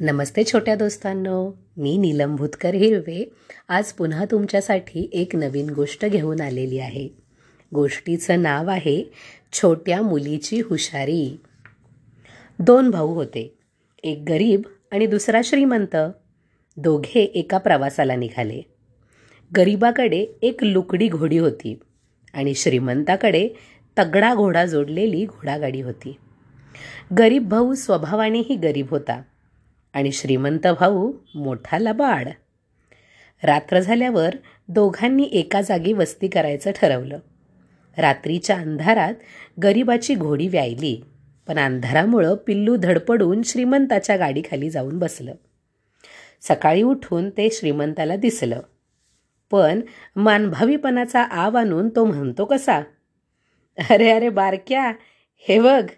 नमस्ते छोट्या दोस्तांनो मी नीलम भुतकर हिरवे. आज पुन्हा तुमच्यासाठी एक नवीन गोष्ट घेऊन आलेली आहे. गोष्टीचं नाव आहे छोट्या मुलीची हुशारी. दोन भाऊ होते एक गरीब आणि दुसरा श्रीमंत. दोघे एका प्रवासाला निघाले. गरीबाकडे एक लुकडी घोडी होती आणि श्रीमंताकडे तगडा घोडा जोडलेली घोडागाडी होती. गरीब भाऊ स्वभावानेही गरीब होता. आणि श्रीमंत भाऊ मोठा लबाड. रात्र झाल्यावर दोघांनी एका जागी वस्ती करायचं ठरवलं. रात्रीच्या अंधारात गरिबाची घोडी व्यायली पण अंधारामुळं पिल्लू धडपडून श्रीमंताच्या गाडीखाली जाऊन बसलं. सकाळी उठून ते श्रीमंताला दिसलं. पण मानभावीपणाचा आव आणून तो म्हणतो कसा? अरे अरे बारक्या हे बघ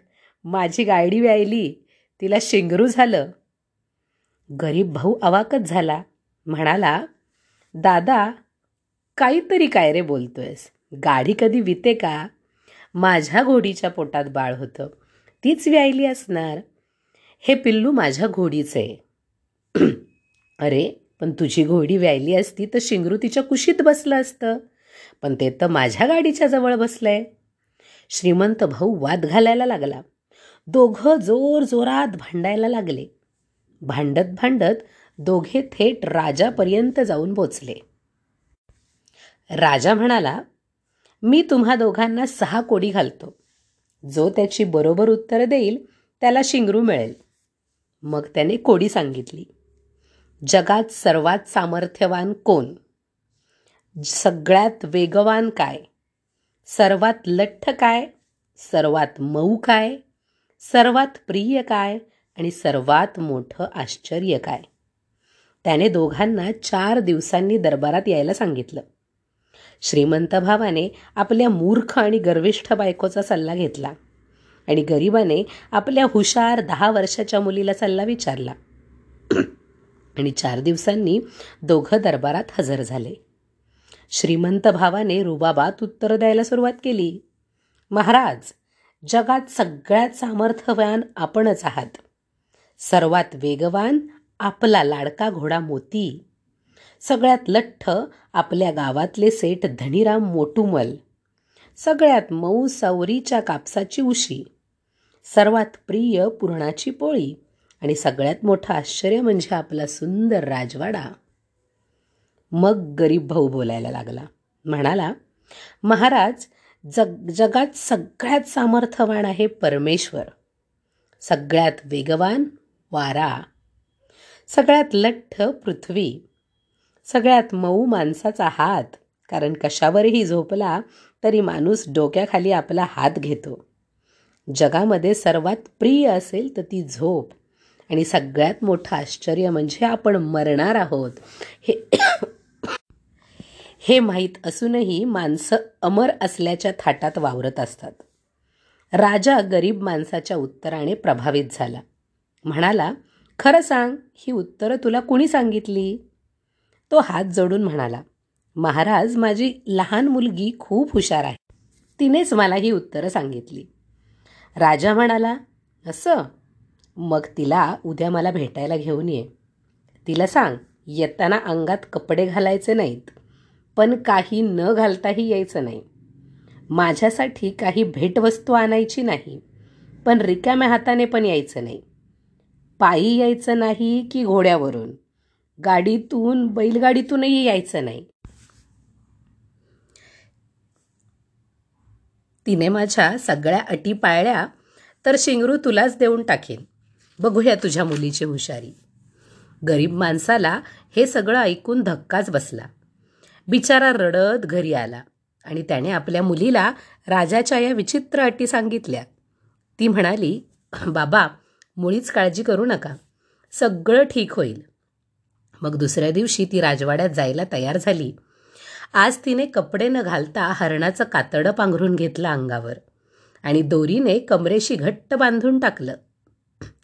माझी गाडी व्यायली तिला शिंगरू झालं. गरीब भाऊ अवाकच झाला. म्हणाला दादा काहीतरी काय रे बोलतोयस? गाडी कधी विते का? माझ्या घोडीच्या पोटात बाळ होतं. तीच व्यायली असणार. हे पिल्लू माझ्या घोडीचं आहे. अरे पण तुझी घोडी व्यायली असती तर शिंगरू तिच्या कुशीत बसलं असतं. पण ते तर माझ्या गाडीच्या जवळ बसलंय. श्रीमंत भाऊ वाद घालायला लागला. दोघं जोर जोरात भांडायला लागले. भांडत भांडत दोघे थेट राजापर्यंत जाऊन पोचले. राजा म्हणाला मी तुम्हा दोघांना सहा कोडी घालतो. जो त्याची बरोबर उत्तर देईल त्याला शिंगरू मिळेल. मग त्याने कोडी सांगितली जगात सर्वात सामर्थ्यवान कोण? सगळ्यात वेगवान काय? सर्वात लठ्ठ काय? सर्वात मऊ काय? सर्वात प्रिय काय? आणि सर्वात मोठं आश्चर्य काय? त्याने दोघांना चार दिवसांनी दरबारात यायला सांगितलं. श्रीमंत भावाने आपल्या मूर्ख आणि गर्विष्ठ बायकोचा सल्ला घेतला आणि गरिबाने आपल्या हुशार दहा वर्षाच्या मुलीला सल्ला विचारला. आणि चार दिवसांनी दोघं दरबारात हजर झाले. श्रीमंत भावाने रुबाबात उत्तर द्यायला सुरुवात केली. महाराज जगात सगळ्यात सामर्थ्यवान आपणच आहात. सर्वात वेगवान आपला लाडका घोडा मोती. सगळ्यात लठ्ठ आपल्या गावातले सेठ धनीराम मोटूमल. सगळ्यात मऊ सवरीच्या कापसाची उशी. सर्वात प्रिय पुरणाची पोळी. आणि सगळ्यात मोठं आश्चर्य म्हणजे आपला सुंदर राजवाडा. मग गरीब भाऊ बोलायला लागला. म्हणाला महाराज जग जगात सगळ्यात सामर्थ्यवान आहे परमेश्वर. सगळ्यात वेगवान वारा. सगळ्यात लठ्ठ पृथ्वी. सगळ्यात मऊ माणसाचा हात. कारण कशावरही झोपला तरी माणूस डोक्याखाली आपला हात घेतो. जगामध्ये सर्वात प्रिय असेल तर ती झोप. आणि सगळ्यात मोठं आश्चर्य म्हणजे आपण मरणार आहोत. हे हे माहीत असूनही माणसं अमर असल्याच्या थाटात वावरत असतात. राजा गरीब माणसाच्या उत्तराने प्रभावित झाला. म्हणाला खरं सांग ही उत्तरं तुला कुणी सांगितली? तो हात जोडून म्हणाला महाराज माझी लहान मुलगी खूप हुशार आहे. तिनेच मला ही उत्तरं सांगितली. राजा म्हणाला असं? मग तिला उद्या मला भेटायला घेऊन ये. तिला सांग येताना अंगात कपडे घालायचे नाहीत पण काही न घालताही यायचं नाही. माझ्यासाठी काही भेटवस्तू आणायची नाही पण रिकाम्या हाताने पण यायचं नाही. पायी यायचं नाही की घोड्यावरून? गाडीतून बैलगाडीतूनही यायचं नाही. तिने माझ्या सगळ्या अटी पाळल्या तर शिंगरू तुलाच देऊन टाकेन. बघूया तुझ्या मुलीची हुशारी. गरीब माणसाला हे सगळं ऐकून धक्काच बसला. बिचारा रडत घरी आला आणि त्याने आपल्या मुलीला राजाच्या या विचित्र अटी सांगितल्या. ती म्हणाली बाबा मुळीच काळजी करू नका. सगळं ठीक होईल. मग दुसऱ्या दिवशी ती राजवाड्यात जायला तयार झाली. आज तिने कपडे न घालता हरणाचं कातडं पांघरून घेतलं अंगावर आणि दोरीने कमरेशी घट्ट बांधून टाकलं.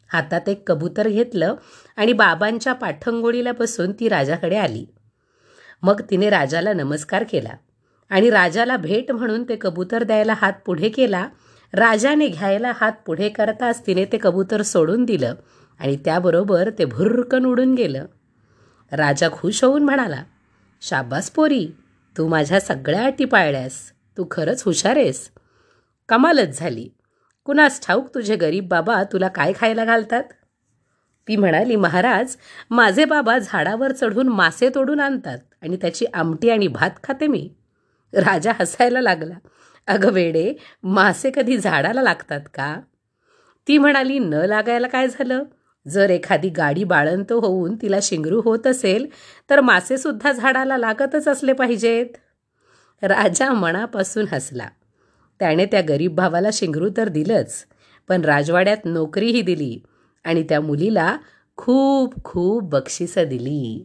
हातात एक कबूतर घेतलं आणि बाबांच्या पाठंगोळीला बसून ती राजाकडे आली. मग तिने राजाला नमस्कार केला आणि राजाला भेट म्हणून ते कबूतर द्यायला हात पुढे केला राजाने घ्यायला हात पुढे करताच तिने ते कबूतर सोडून दिलं आणि त्याबरोबर ते भुर्रकन उडून गेलं. राजा खुश होऊन म्हणाला शाबास पोरी तू माझ्या सगळ्या अटी पाळल्यास तू खरंच हुशार आहेस. कमालच झाली. कुणास ठाऊक तुझे गरीब बाबा तुला काय खायला घालतात? ती म्हणाली महाराज माझे बाबा झाडावर चढून मासे तोडून आणतात आणि त्याची आमटी आणि भात खाते मी. राजा हसायला लागला. अगं वेडे मासे कधी झाडाला लागतात का? ती म्हणाली न लागायला काय झालं? जर एखादी गाडी बाळंत होऊन तिला शिंगरू होत असेल तर मासेसुद्धा झाडाला लागतच असले पाहिजेत. राजा मनापासून हसला. त्याने त्या गरीब भावाला शिंगरू तर दिलंच पण राजवाड्यात नोकरीही दिली आणि त्या मुलीला खूप खूप बक्षिसं दिली.